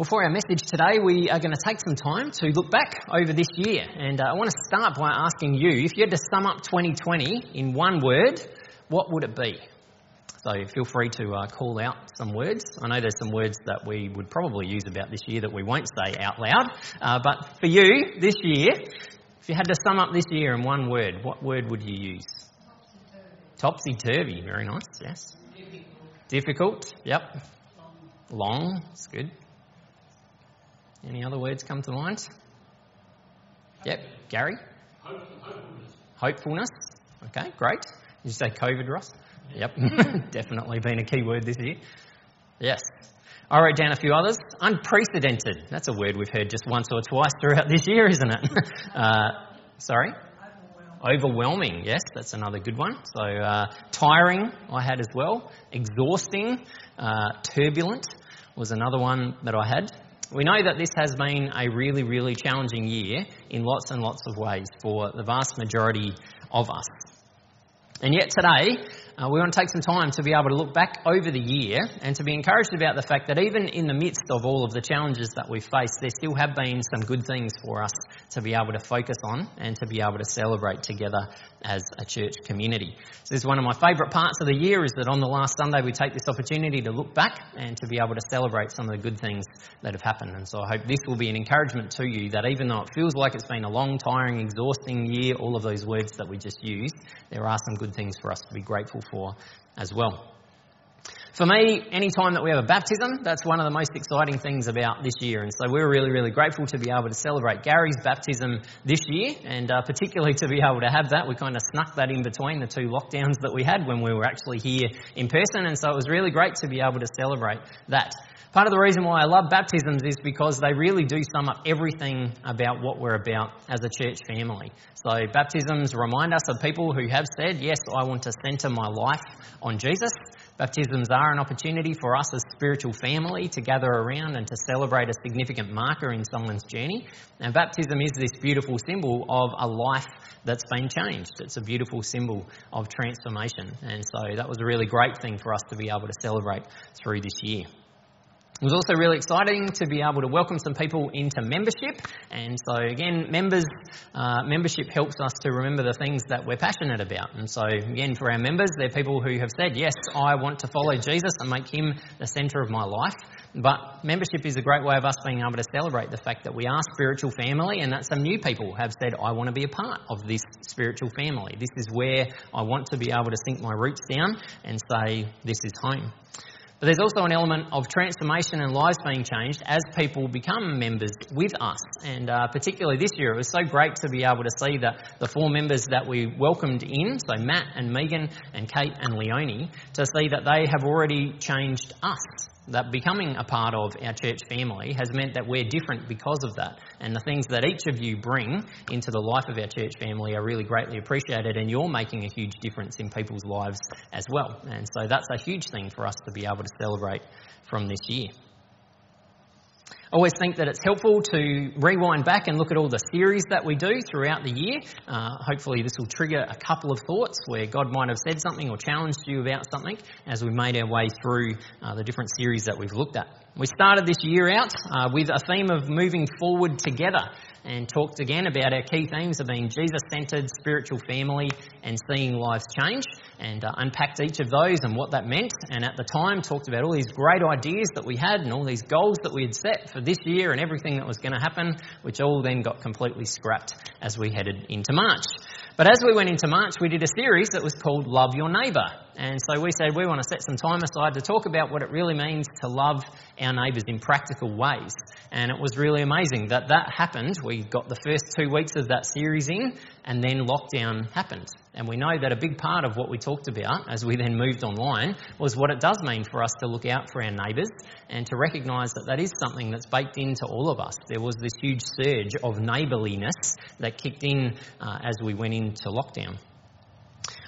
Well, for our message today, we are going to take some time to look back over this year. And uh, I want to start by asking you if you had to sum up 2020 in one word, what would it be? So feel free to uh, call out some words. I know there's some words that we would probably use about this year that we won't say out loud. Uh, but for you, this year, if you had to sum up this year in one word, what word would you use? Topsy turvy. Very nice, yes. Difficult. Difficult, yep. Long, Long. it's good. Any other words come to mind? Yep, Gary? Hopefulness. Hopefulness. Okay, great. Did you say COVID, Ross? Yep, definitely been a key word this year. Yes. I wrote down a few others. Unprecedented. That's a word we've heard just once or twice throughout this year, isn't it? uh, sorry? Overwhelming. Overwhelming. Yes, that's another good one. So, uh, tiring, I had as well. Exhausting. Uh, turbulent was another one that I had. We know that this has been a really, really challenging year in lots and lots of ways for the vast majority of us. And yet today, uh, we want to take some time to be able to look back over the year and to be encouraged about the fact that even in the midst of all of the challenges that we've faced, there still have been some good things for us to be able to focus on and to be able to celebrate together as a church community. So this is one of my favourite parts of the year is that on the last Sunday we take this opportunity to look back and to be able to celebrate some of the good things that have happened. And so I hope this will be an encouragement to you that even though it feels like it's been a long, tiring, exhausting year, all of those words that we just used, there are some good things for us to be grateful for as well. For me, any time that we have a baptism, that's one of the most exciting things about this year. And so we're really, really grateful to be able to celebrate Gary's baptism this year, and uh, particularly to be able to have that. We kind of snuck that in between the two lockdowns that we had when we were actually here in person, and so it was really great to be able to celebrate that. Part of the reason why I love baptisms is because they really do sum up everything about what we're about as a church family. So, baptisms remind us of people who have said, Yes, I want to centre my life on Jesus. Baptisms are an opportunity for us as spiritual family to gather around and to celebrate a significant marker in someone's journey. And baptism is this beautiful symbol of a life that's been changed. It's a beautiful symbol of transformation. And so that was a really great thing for us to be able to celebrate through this year. It was also really exciting to be able to welcome some people into membership. And so, again, members, uh, membership helps us to remember the things that we're passionate about. And so, again, for our members, they're people who have said, Yes, I want to follow Jesus and make him the centre of my life. But membership is a great way of us being able to celebrate the fact that we are spiritual family and that some new people have said, I want to be a part of this spiritual family. This is where I want to be able to sink my roots down and say, This is home. But there's also an element of transformation and lives being changed as people become members with us. And uh, particularly this year, it was so great to be able to see that the four members that we welcomed in, so Matt and Megan and Kate and Leonie, to see that they have already changed us that becoming a part of our church family has meant that we're different because of that. And the things that each of you bring into the life of our church family are really greatly appreciated, and you're making a huge difference in people's lives as well. And so that's a huge thing for us to be able to celebrate from this year. I always think that it's helpful to rewind back and look at all the series that we do throughout the year. Uh, hopefully, this will trigger a couple of thoughts where God might have said something or challenged you about something as we made our way through uh, the different series that we've looked at. We started this year out uh, with a theme of moving forward together and talked again about our key themes of being Jesus centered, spiritual family, and seeing lives change and uh, unpacked each of those and what that meant. And at the time, talked about all these great ideas that we had and all these goals that we had set for this year and everything that was going to happen, which all then got completely scrapped as we headed into March. But as we went into March, we did a series that was called Love Your Neighbour. And so we said we want to set some time aside to talk about what it really means to love our neighbours in practical ways. And it was really amazing that that happened. We got the first two weeks of that series in, and then lockdown happened. And we know that a big part of what we talked about as we then moved online was what it does mean for us to look out for our neighbours and to recognise that that is something that's baked into all of us. There was this huge surge of neighbourliness that kicked in uh, as we went into lockdown.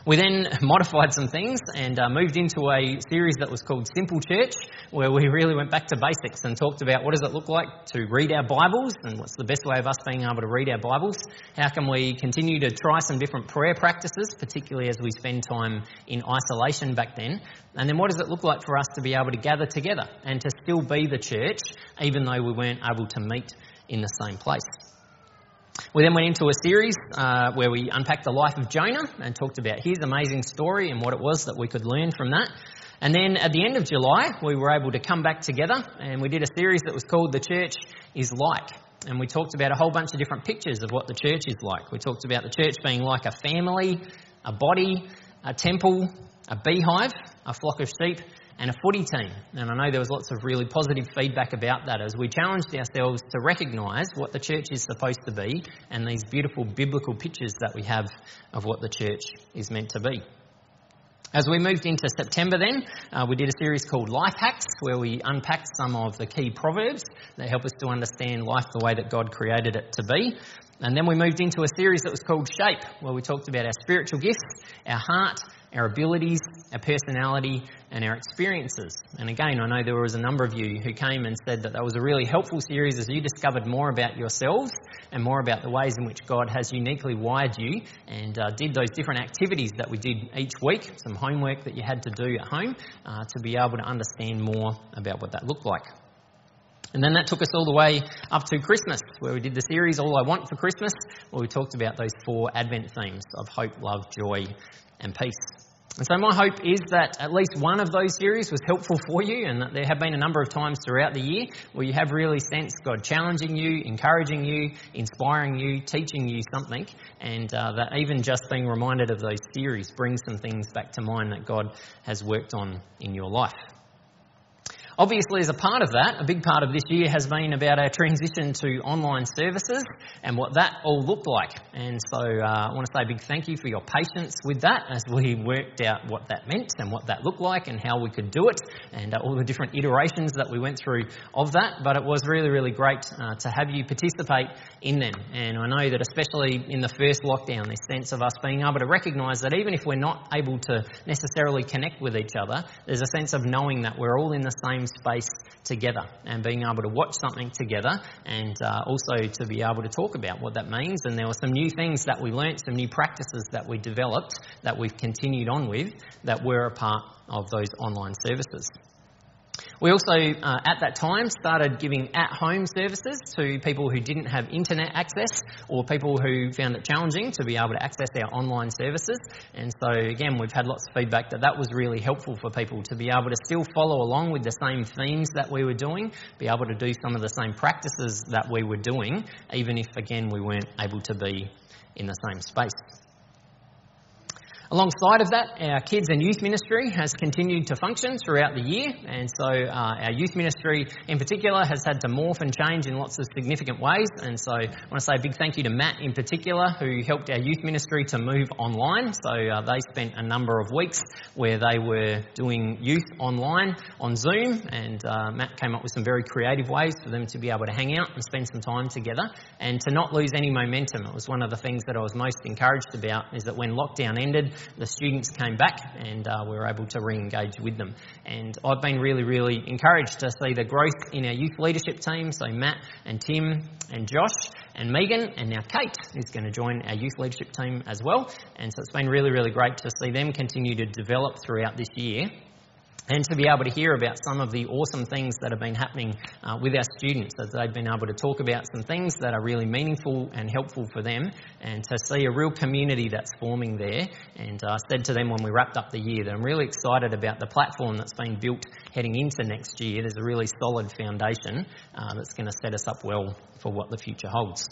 We then modified some things and uh, moved into a series that was called Simple Church, where we really went back to basics and talked about what does it look like to read our Bibles and what's the best way of us being able to read our Bibles. How can we continue to try some different prayer practices, particularly as we spend time in isolation back then. And then what does it look like for us to be able to gather together and to still be the church, even though we weren't able to meet in the same place. We then went into a series uh, where we unpacked the life of Jonah and talked about his amazing story and what it was that we could learn from that. And then at the end of July, we were able to come back together and we did a series that was called The Church is Like. And we talked about a whole bunch of different pictures of what the church is like. We talked about the church being like a family, a body, a temple, a beehive, a flock of sheep, and a footy team. And I know there was lots of really positive feedback about that as we challenged ourselves to recognise what the church is supposed to be and these beautiful biblical pictures that we have of what the church is meant to be. As we moved into September, then, uh, we did a series called Life Hacks, where we unpacked some of the key proverbs that help us to understand life the way that God created it to be. And then we moved into a series that was called Shape, where we talked about our spiritual gifts, our heart, our abilities, our personality, and our experiences. And again, I know there was a number of you who came and said that that was a really helpful series as you discovered more about yourselves and more about the ways in which God has uniquely wired you and uh, did those different activities that we did each week, some homework that you had to do at home uh, to be able to understand more about what that looked like. And then that took us all the way up to Christmas, where we did the series All I Want for Christmas, where we talked about those four Advent themes of hope, love, joy, and peace. And so my hope is that at least one of those series was helpful for you and that there have been a number of times throughout the year where you have really sensed God challenging you, encouraging you, inspiring you, teaching you something and uh, that even just being reminded of those series brings some things back to mind that God has worked on in your life. Obviously, as a part of that, a big part of this year has been about our transition to online services and what that all looked like. And so uh, I want to say a big thank you for your patience with that as we worked out what that meant and what that looked like and how we could do it and uh, all the different iterations that we went through of that. But it was really, really great uh, to have you participate in them. And I know that especially in the first lockdown, this sense of us being able to recognise that even if we're not able to necessarily connect with each other, there's a sense of knowing that we're all in the same same space together and being able to watch something together and uh, also to be able to talk about what that means. And there were some new things that we learnt, some new practices that we developed that we've continued on with that were a part of those online services. We also, uh, at that time, started giving at home services to people who didn't have internet access or people who found it challenging to be able to access our online services. And so, again, we've had lots of feedback that that was really helpful for people to be able to still follow along with the same themes that we were doing, be able to do some of the same practices that we were doing, even if, again, we weren't able to be in the same space. Alongside of that, our kids and youth ministry has continued to function throughout the year, and so uh, our youth ministry in particular has had to morph and change in lots of significant ways. And so I want to say a big thank you to Matt in particular, who helped our youth ministry to move online. So uh, they spent a number of weeks where they were doing youth online on Zoom, and uh, Matt came up with some very creative ways for them to be able to hang out and spend some time together and to not lose any momentum. It was one of the things that I was most encouraged about is that when lockdown ended, the students came back and uh, we were able to re engage with them. And I've been really, really encouraged to see the growth in our youth leadership team. So, Matt and Tim and Josh and Megan, and now Kate is going to join our youth leadership team as well. And so, it's been really, really great to see them continue to develop throughout this year and to be able to hear about some of the awesome things that have been happening uh, with our students as they've been able to talk about some things that are really meaningful and helpful for them and to see a real community that's forming there and I uh, said to them when we wrapped up the year that I'm really excited about the platform that's been built heading into next year there's a really solid foundation uh, that's going to set us up well for what the future holds.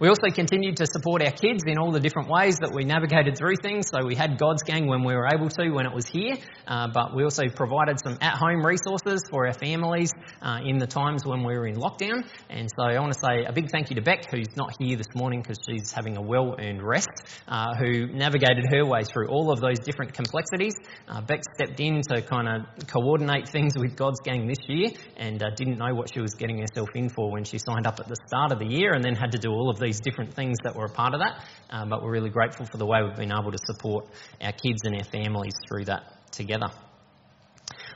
We also continued to support our kids in all the different ways that we navigated through things. So we had God's Gang when we were able to, when it was here, uh, but we also provided some at home resources for our families uh, in the times when we were in lockdown. And so I want to say a big thank you to Beck, who's not here this morning because she's having a well earned rest, uh, who navigated her way through all of those different complexities. Uh, Beck stepped in to kind of coordinate things with God's Gang this year and uh, didn't know what she was getting herself in for when she signed up at the start of the year and then had to do all of these these different things that were a part of that, um, but we're really grateful for the way we've been able to support our kids and our families through that together.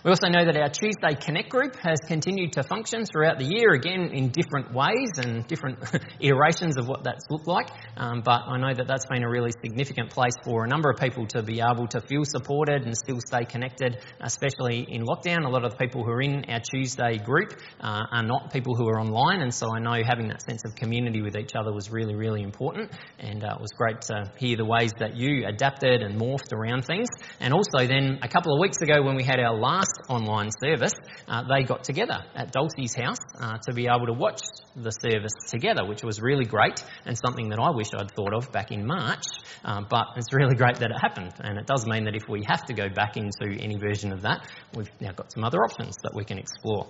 We also know that our Tuesday Connect group has continued to function throughout the year, again in different ways and different iterations of what that's looked like. Um, but I know that that's been a really significant place for a number of people to be able to feel supported and still stay connected, especially in lockdown. A lot of the people who are in our Tuesday group uh, are not people who are online, and so I know having that sense of community with each other was really, really important. And uh, it was great to hear the ways that you adapted and morphed around things. And also, then a couple of weeks ago when we had our last online service, uh, they got together at Dulcie's house uh, to be able to watch the service together, which was really great and something that I wish I'd thought of back in March. Um, but it's really great that it happened, and it does mean that if we have to go back into any version of that, we've now got some other options that we can explore.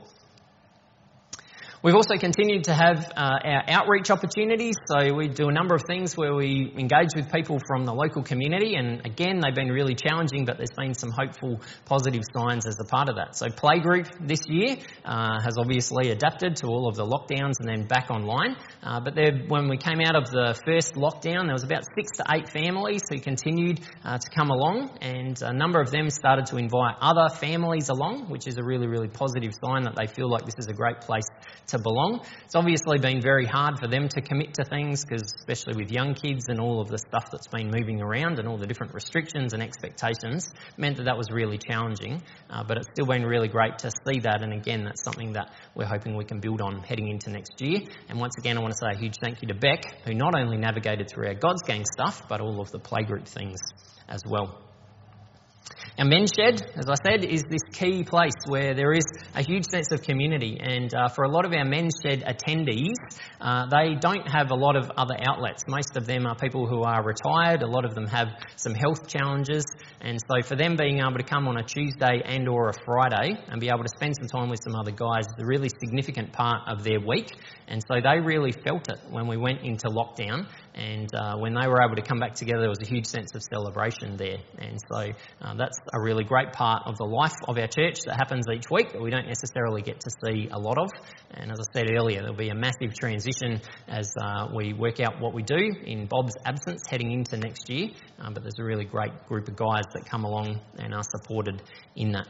We've also continued to have uh, our outreach opportunities. So we do a number of things where we engage with people from the local community, and again, they've been really challenging, but there's been some hopeful, positive signs as a part of that. So Playgroup this year uh, has obviously adapted to all of the lockdowns and then back online. Uh, but there, when we came out of the first lockdown, there was about six to eight families who continued uh, to come along, and a number of them started to invite other families along, which is a really, really positive sign that they feel like this is a great place to belong. It's obviously been very hard for them to commit to things because, especially with young kids and all of the stuff that's been moving around and all the different restrictions and expectations, meant that that was really challenging. Uh, but it's still been really great to see that, and again, that's something that we're hoping we can build on heading into next year. And once again, I want to say a huge thank you to Beck, who not only navigated through our God's Gang stuff, but all of the playgroup things as well. Our men's shed, as I said, is this key place where there is a huge sense of community. And uh, for a lot of our men's shed attendees, uh, they don't have a lot of other outlets. Most of them are people who are retired. A lot of them have some health challenges. And so for them being able to come on a Tuesday and or a Friday and be able to spend some time with some other guys is a really significant part of their week. And so they really felt it when we went into lockdown. And uh, when they were able to come back together, there was a huge sense of celebration there. And so uh, that's a really great part of the life of our church that happens each week that we don't necessarily get to see a lot of. And as I said earlier, there'll be a massive transition as uh, we work out what we do in Bob's absence heading into next year. Um, but there's a really great group of guys that come along and are supported in that.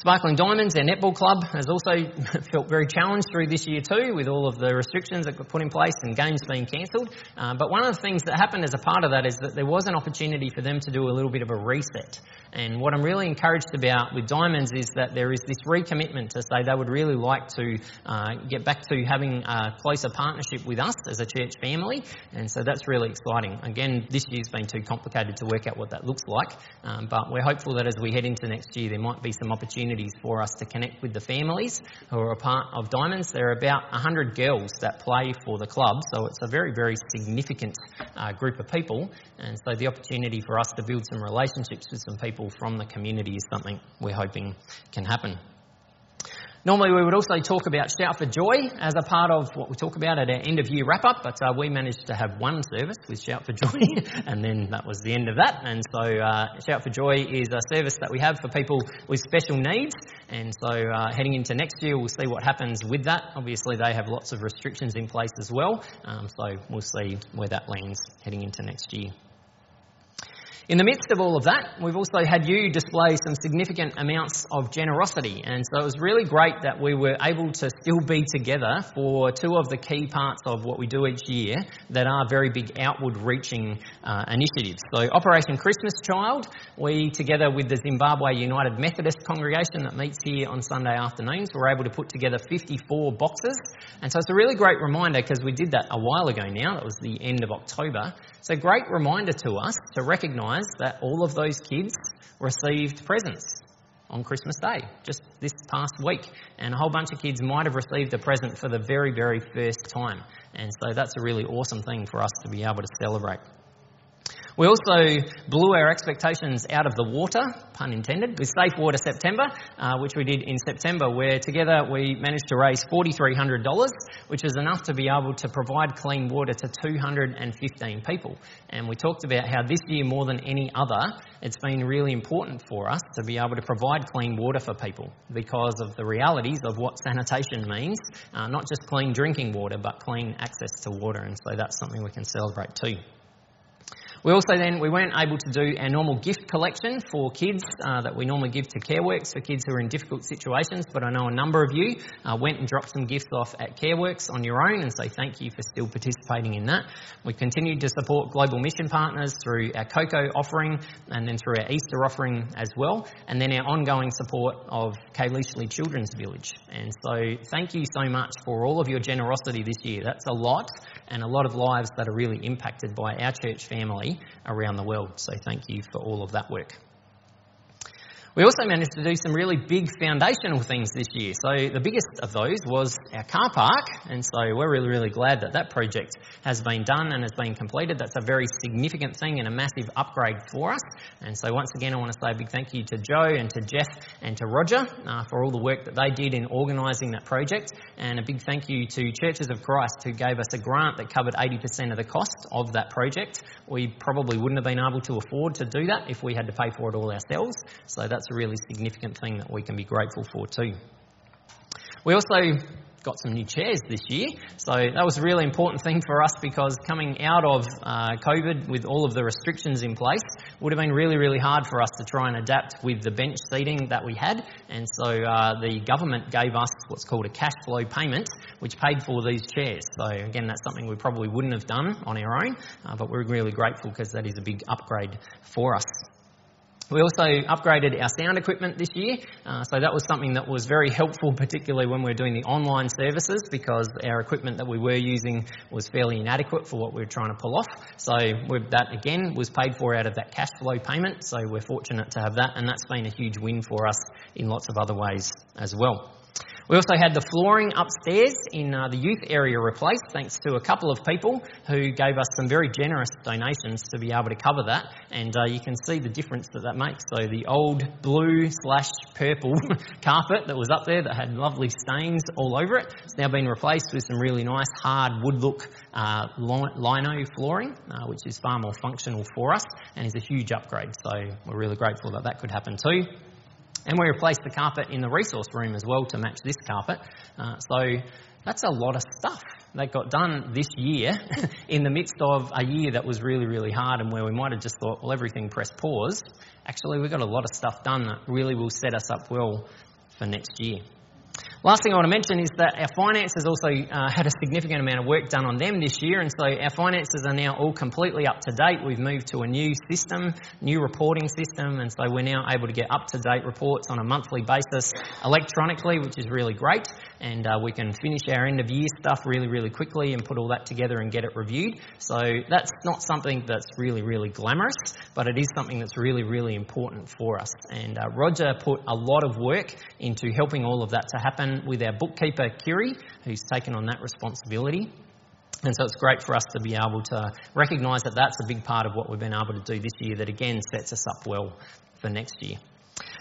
Sparkling Diamonds, our netball club, has also felt very challenged through this year too, with all of the restrictions that were put in place and games being cancelled. Uh, but one of the things that happened as a part of that is that there was an opportunity for them to do a little bit of a reset. And what I'm really encouraged about with Diamonds is that there is this recommitment to say they would really like to uh, get back to having a closer partnership with us as a church family. And so that's really exciting. Again, this year's been too complicated to work out what that looks like. Um, but we're hopeful that as we head into next year, there might be some opportunities for us to connect with the families who are a part of Diamonds. There are about 100 girls that play for the club, so it's a very, very significant uh, group of people. And so the opportunity for us to build some relationships with some people from the community is something we're hoping can happen. Normally, we would also talk about Shout for Joy as a part of what we talk about at our end of year wrap up, but uh, we managed to have one service with Shout for Joy, and then that was the end of that. And so, uh, Shout for Joy is a service that we have for people with special needs. And so, uh, heading into next year, we'll see what happens with that. Obviously, they have lots of restrictions in place as well, um, so we'll see where that lands heading into next year. In the midst of all of that, we've also had you display some significant amounts of generosity. And so it was really great that we were able to still be together for two of the key parts of what we do each year that are very big outward reaching uh, initiatives. So, Operation Christmas Child, we together with the Zimbabwe United Methodist congregation that meets here on Sunday afternoons, were able to put together 54 boxes. And so it's a really great reminder because we did that a while ago now, that was the end of October. A great reminder to us to recognise that all of those kids received presents on Christmas Day, just this past week. And a whole bunch of kids might have received a present for the very, very first time. And so that's a really awesome thing for us to be able to celebrate. We also blew our expectations out of the water, pun intended, with Safe Water September, uh, which we did in September, where together we managed to raise $4,300, which is enough to be able to provide clean water to 215 people. And we talked about how this year, more than any other, it's been really important for us to be able to provide clean water for people because of the realities of what sanitation means, uh, not just clean drinking water, but clean access to water. And so that's something we can celebrate too. We also then we weren't able to do our normal gift collection for kids uh, that we normally give to CareWorks for kids who are in difficult situations. But I know a number of you uh, went and dropped some gifts off at CareWorks on your own, and so thank you for still participating in that. We continued to support global mission partners through our COCO offering, and then through our Easter offering as well, and then our ongoing support of Kayleighley Children's Village. And so thank you so much for all of your generosity this year. That's a lot, and a lot of lives that are really impacted by our church family around the world. So thank you for all of that work. We also managed to do some really big foundational things this year. So the biggest of those was our car park, and so we're really, really glad that that project has been done and has been completed. That's a very significant thing and a massive upgrade for us. And so once again, I want to say a big thank you to Joe and to Jeff and to Roger uh, for all the work that they did in organising that project, and a big thank you to Churches of Christ who gave us a grant that covered 80% of the cost of that project. We probably wouldn't have been able to afford to do that if we had to pay for it all ourselves. So that's a really significant thing that we can be grateful for too. We also got some new chairs this year. So that was a really important thing for us because coming out of uh, COVID with all of the restrictions in place would have been really, really hard for us to try and adapt with the bench seating that we had. And so uh, the government gave us what's called a cash flow payment, which paid for these chairs. So again, that's something we probably wouldn't have done on our own, uh, but we're really grateful because that is a big upgrade for us. We also upgraded our sound equipment this year, uh, so that was something that was very helpful, particularly when we were doing the online services, because our equipment that we were using was fairly inadequate for what we were trying to pull off. So that again was paid for out of that cash flow payment. So we're fortunate to have that, and that's been a huge win for us in lots of other ways as well. We also had the flooring upstairs in uh, the youth area replaced, thanks to a couple of people who gave us some very generous donations to be able to cover that. And uh, you can see the difference that that makes. So the old blue slash purple carpet that was up there that had lovely stains all over it, it's now been replaced with some really nice hard wood look uh, lino flooring, uh, which is far more functional for us and is a huge upgrade. So we're really grateful that that could happen too. And we replaced the carpet in the resource room as well to match this carpet. Uh, so that's a lot of stuff that got done this year in the midst of a year that was really, really hard and where we might have just thought, well, everything pressed pause. Actually, we got a lot of stuff done that really will set us up well for next year. Last thing I want to mention is that our finances also uh, had a significant amount of work done on them this year, and so our finances are now all completely up to date. We've moved to a new system, new reporting system, and so we're now able to get up to date reports on a monthly basis electronically, which is really great and uh, we can finish our end of year stuff really, really quickly and put all that together and get it reviewed. So that's not something that's really, really glamorous, but it is something that's really, really important for us. And uh, Roger put a lot of work into helping all of that to happen with our bookkeeper, Kiri, who's taken on that responsibility. And so it's great for us to be able to recognise that that's a big part of what we've been able to do this year that again sets us up well for next year.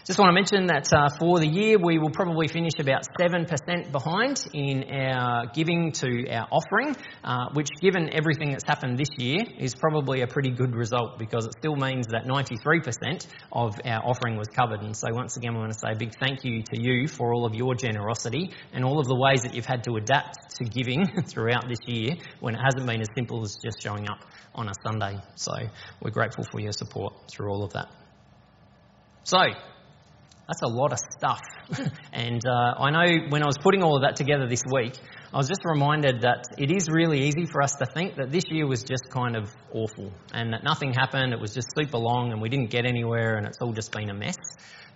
Just want to mention that uh, for the year we will probably finish about 7% behind in our giving to our offering, uh, which given everything that's happened this year is probably a pretty good result because it still means that 93% of our offering was covered. And so once again we want to say a big thank you to you for all of your generosity and all of the ways that you've had to adapt to giving throughout this year when it hasn't been as simple as just showing up on a Sunday. So we're grateful for your support through all of that. So, that's a lot of stuff. and uh, I know when I was putting all of that together this week, I was just reminded that it is really easy for us to think that this year was just kind of awful and that nothing happened, it was just super long and we didn't get anywhere and it's all just been a mess.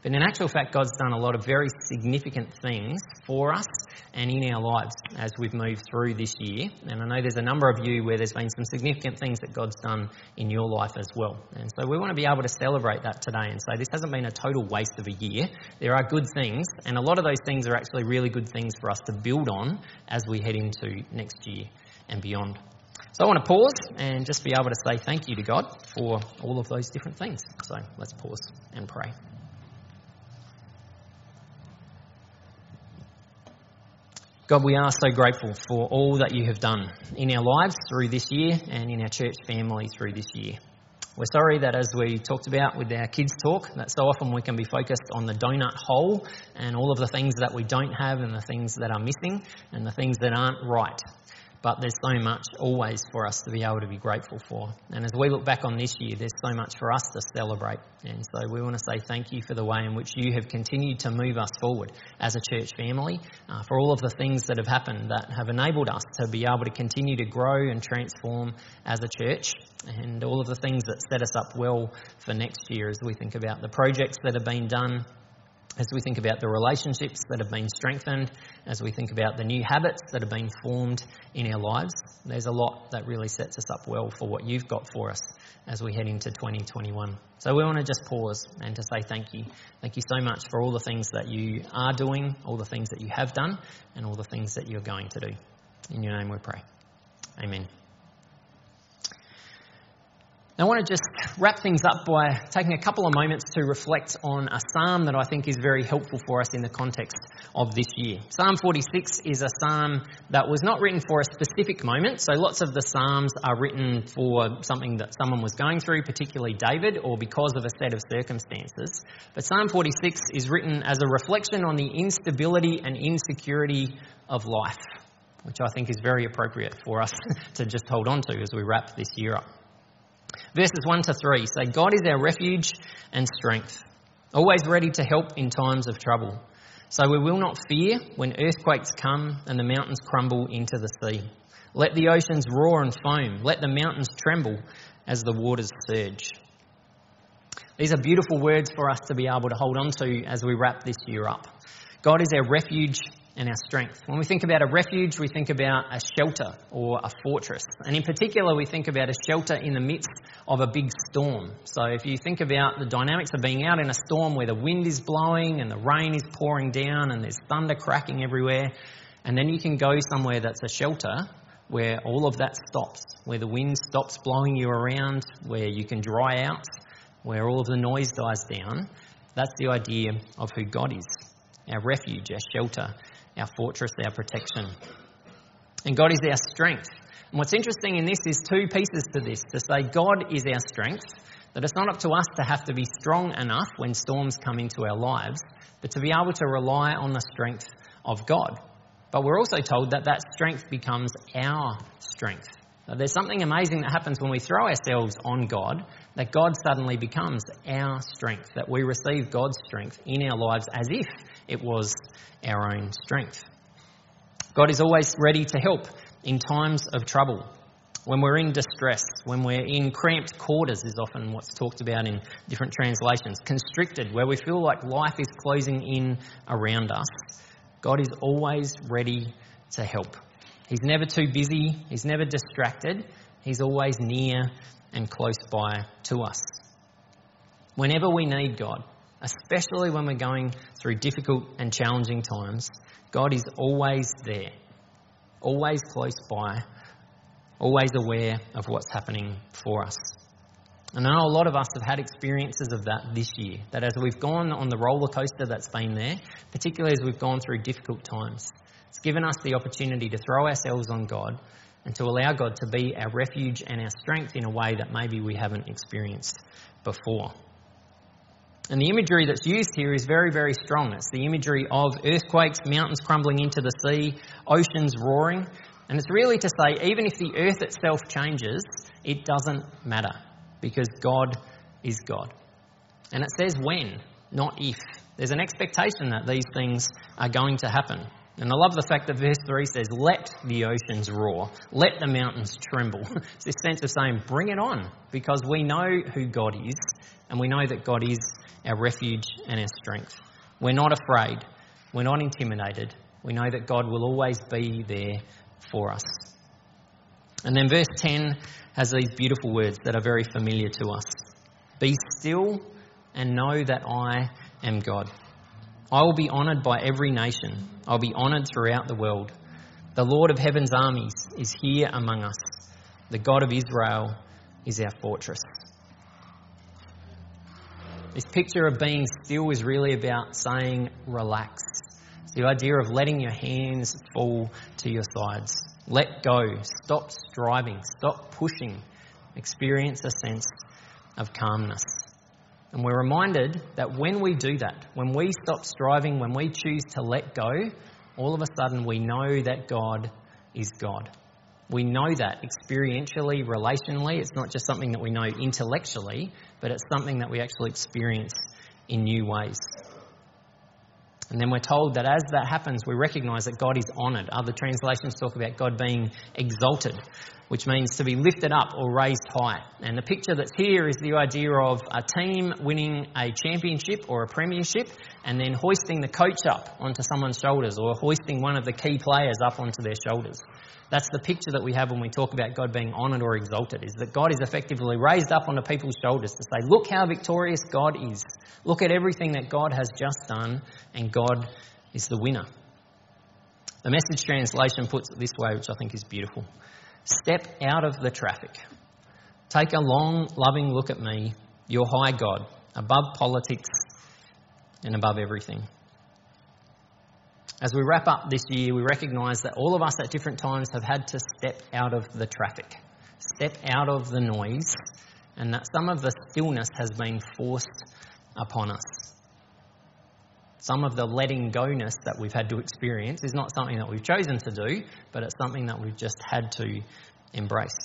But in actual fact, God's done a lot of very significant things for us and in our lives as we've moved through this year. And I know there's a number of you where there's been some significant things that God's done in your life as well. And so we want to be able to celebrate that today and say this hasn't been a total waste of a year. There are good things, and a lot of those things are actually really good things for us to build on as we head into next year and beyond. So I want to pause and just be able to say thank you to God for all of those different things. So let's pause and pray. God, we are so grateful for all that you have done in our lives through this year and in our church family through this year. We're sorry that as we talked about with our kids' talk, that so often we can be focused on the donut hole and all of the things that we don't have and the things that are missing and the things that aren't right. But there's so much always for us to be able to be grateful for. And as we look back on this year, there's so much for us to celebrate. And so we want to say thank you for the way in which you have continued to move us forward as a church family, uh, for all of the things that have happened that have enabled us to be able to continue to grow and transform as a church, and all of the things that set us up well for next year as we think about the projects that have been done as we think about the relationships that have been strengthened, as we think about the new habits that have been formed in our lives, there's a lot that really sets us up well for what you've got for us as we head into 2021. So we want to just pause and to say thank you. Thank you so much for all the things that you are doing, all the things that you have done, and all the things that you're going to do. In your name we pray. Amen. I want to just wrap things up by taking a couple of moments to reflect on a psalm that I think is very helpful for us in the context of this year. Psalm 46 is a psalm that was not written for a specific moment, so lots of the psalms are written for something that someone was going through, particularly David, or because of a set of circumstances. But Psalm 46 is written as a reflection on the instability and insecurity of life, which I think is very appropriate for us to just hold on to as we wrap this year up. Verses 1 to 3 say, God is our refuge and strength, always ready to help in times of trouble. So we will not fear when earthquakes come and the mountains crumble into the sea. Let the oceans roar and foam. Let the mountains tremble as the waters surge. These are beautiful words for us to be able to hold on to as we wrap this year up. God is our refuge and our strength. When we think about a refuge, we think about a shelter or a fortress. And in particular, we think about a shelter in the midst of a big storm. So if you think about the dynamics of being out in a storm where the wind is blowing and the rain is pouring down and there's thunder cracking everywhere, and then you can go somewhere that's a shelter where all of that stops, where the wind stops blowing you around, where you can dry out, where all of the noise dies down. That's the idea of who God is our refuge, our shelter, our fortress, our protection. And God is our strength. And what's interesting in this is two pieces to this to say God is our strength, that it's not up to us to have to be strong enough when storms come into our lives, but to be able to rely on the strength of God. But we're also told that that strength becomes our strength. Now, there's something amazing that happens when we throw ourselves on God, that God suddenly becomes our strength, that we receive God's strength in our lives as if it was our own strength. God is always ready to help in times of trouble. When we're in distress, when we're in cramped quarters, is often what's talked about in different translations. Constricted, where we feel like life is closing in around us. God is always ready to help. He's never too busy, He's never distracted, He's always near and close by to us. Whenever we need God, especially when we're going through difficult and challenging times, God is always there, always close by, always aware of what's happening for us. And I know a lot of us have had experiences of that this year, that as we've gone on the roller coaster that's been there, particularly as we've gone through difficult times, it's given us the opportunity to throw ourselves on God and to allow God to be our refuge and our strength in a way that maybe we haven't experienced before. And the imagery that's used here is very, very strong. It's the imagery of earthquakes, mountains crumbling into the sea, oceans roaring. And it's really to say, even if the earth itself changes, it doesn't matter because God is God. And it says when, not if. There's an expectation that these things are going to happen. And I love the fact that verse 3 says, Let the oceans roar, let the mountains tremble. it's this sense of saying, Bring it on, because we know who God is, and we know that God is our refuge and our strength. We're not afraid, we're not intimidated. We know that God will always be there for us. And then verse 10 has these beautiful words that are very familiar to us Be still and know that I am God. I will be honoured by every nation, I'll be honoured throughout the world. The Lord of heaven's armies is here among us. The God of Israel is our fortress. This picture of being still is really about saying, relax. It's the idea of letting your hands fall to your sides. Let go. Stop striving. Stop pushing. Experience a sense of calmness. And we're reminded that when we do that, when we stop striving, when we choose to let go, all of a sudden we know that God is God. We know that experientially, relationally. It's not just something that we know intellectually, but it's something that we actually experience in new ways. And then we're told that as that happens, we recognize that God is honoured. Other translations talk about God being exalted, which means to be lifted up or raised high. And the picture that's here is the idea of a team winning a championship or a premiership and then hoisting the coach up onto someone's shoulders or hoisting one of the key players up onto their shoulders. That's the picture that we have when we talk about God being honoured or exalted, is that God is effectively raised up onto people's shoulders to say, look how victorious God is. Look at everything that God has just done, and God is the winner. The message translation puts it this way, which I think is beautiful. Step out of the traffic. Take a long, loving look at me, your high God, above politics and above everything. As we wrap up this year, we recognise that all of us at different times have had to step out of the traffic, step out of the noise, and that some of the stillness has been forced upon us. Some of the letting go ness that we've had to experience is not something that we've chosen to do, but it's something that we've just had to embrace.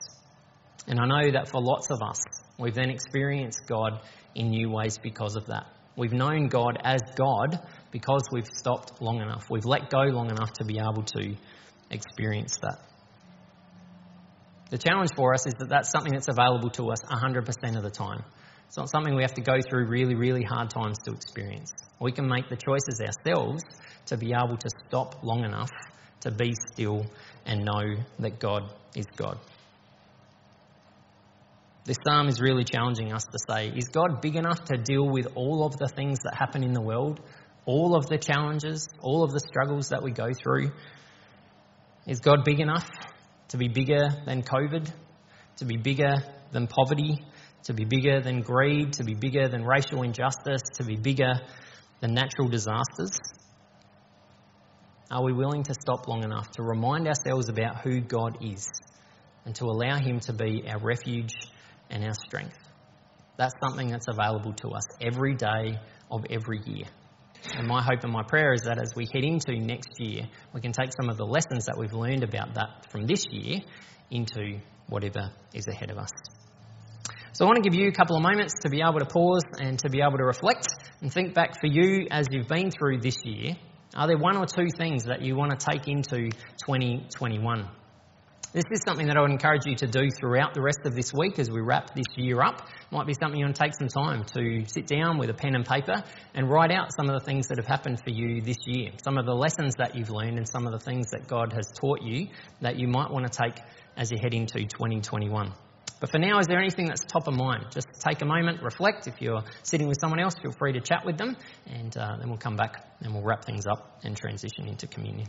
And I know that for lots of us, we've then experienced God in new ways because of that. We've known God as God because we've stopped long enough. We've let go long enough to be able to experience that. The challenge for us is that that's something that's available to us 100% of the time. It's not something we have to go through really, really hard times to experience. We can make the choices ourselves to be able to stop long enough to be still and know that God is God. This psalm is really challenging us to say, is God big enough to deal with all of the things that happen in the world? All of the challenges, all of the struggles that we go through? Is God big enough to be bigger than COVID? To be bigger than poverty? To be bigger than greed? To be bigger than racial injustice? To be bigger than natural disasters? Are we willing to stop long enough to remind ourselves about who God is and to allow Him to be our refuge and our strength. That's something that's available to us every day of every year. And my hope and my prayer is that as we head into next year, we can take some of the lessons that we've learned about that from this year into whatever is ahead of us. So I want to give you a couple of moments to be able to pause and to be able to reflect and think back for you as you've been through this year. Are there one or two things that you want to take into 2021? This is something that I would encourage you to do throughout the rest of this week as we wrap this year up. Might be something you want to take some time to sit down with a pen and paper and write out some of the things that have happened for you this year, some of the lessons that you've learned, and some of the things that God has taught you that you might want to take as you head into 2021. But for now, is there anything that's top of mind? Just take a moment, reflect. If you're sitting with someone else, feel free to chat with them, and uh, then we'll come back and we'll wrap things up and transition into communion.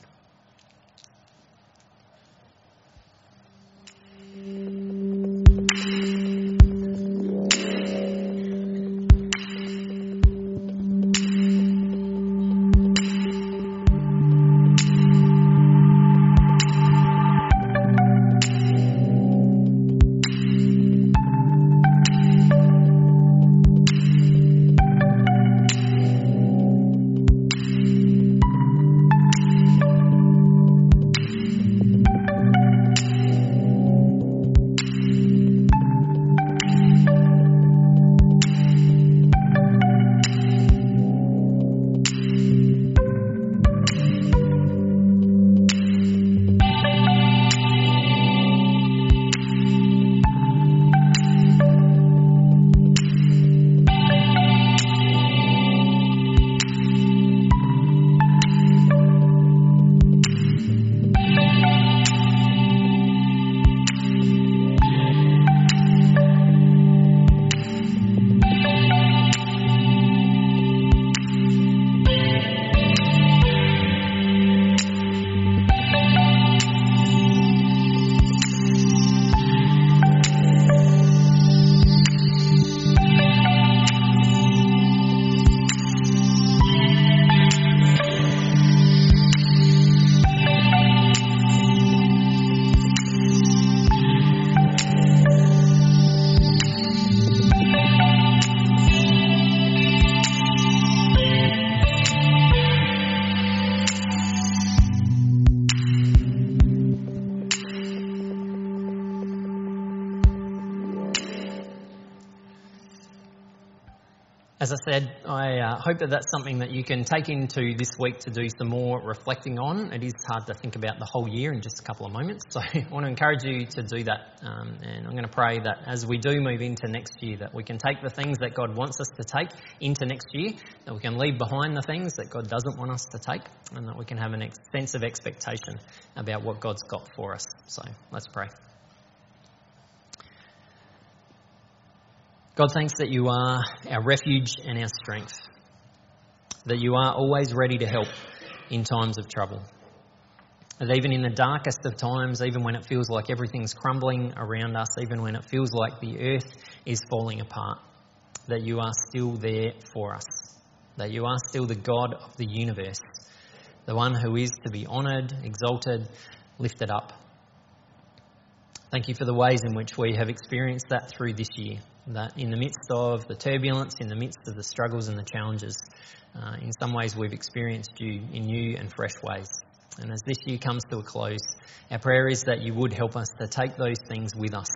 As I said, I uh, hope that that's something that you can take into this week to do some more reflecting on. It is hard to think about the whole year in just a couple of moments, so I want to encourage you to do that. Um, and I'm going to pray that as we do move into next year, that we can take the things that God wants us to take into next year, that we can leave behind the things that God doesn't want us to take, and that we can have an of expectation about what God's got for us. So let's pray. God, thanks that you are our refuge and our strength, that you are always ready to help in times of trouble. That even in the darkest of times, even when it feels like everything's crumbling around us, even when it feels like the earth is falling apart, that you are still there for us, that you are still the God of the universe, the one who is to be honoured, exalted, lifted up. Thank you for the ways in which we have experienced that through this year that in the midst of the turbulence, in the midst of the struggles and the challenges, uh, in some ways we've experienced you in new and fresh ways. And as this year comes to a close, our prayer is that you would help us to take those things with us.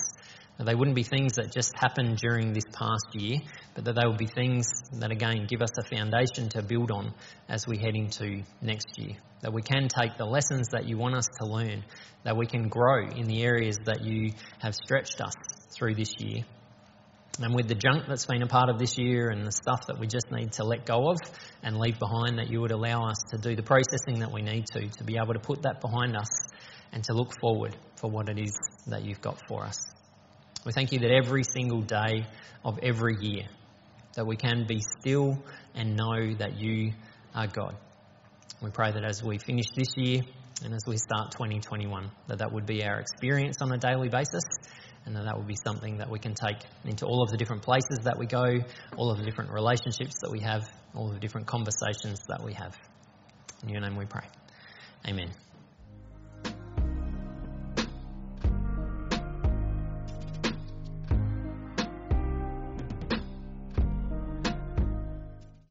That they wouldn't be things that just happened during this past year, but that they would be things that again give us a foundation to build on as we head into next year. That we can take the lessons that you want us to learn, that we can grow in the areas that you have stretched us through this year, and with the junk that's been a part of this year and the stuff that we just need to let go of and leave behind, that you would allow us to do the processing that we need to, to be able to put that behind us and to look forward for what it is that you've got for us. We thank you that every single day of every year, that we can be still and know that you are God. We pray that as we finish this year and as we start 2021, that that would be our experience on a daily basis and that will be something that we can take into all of the different places that we go, all of the different relationships that we have, all of the different conversations that we have. In your name we pray. Amen.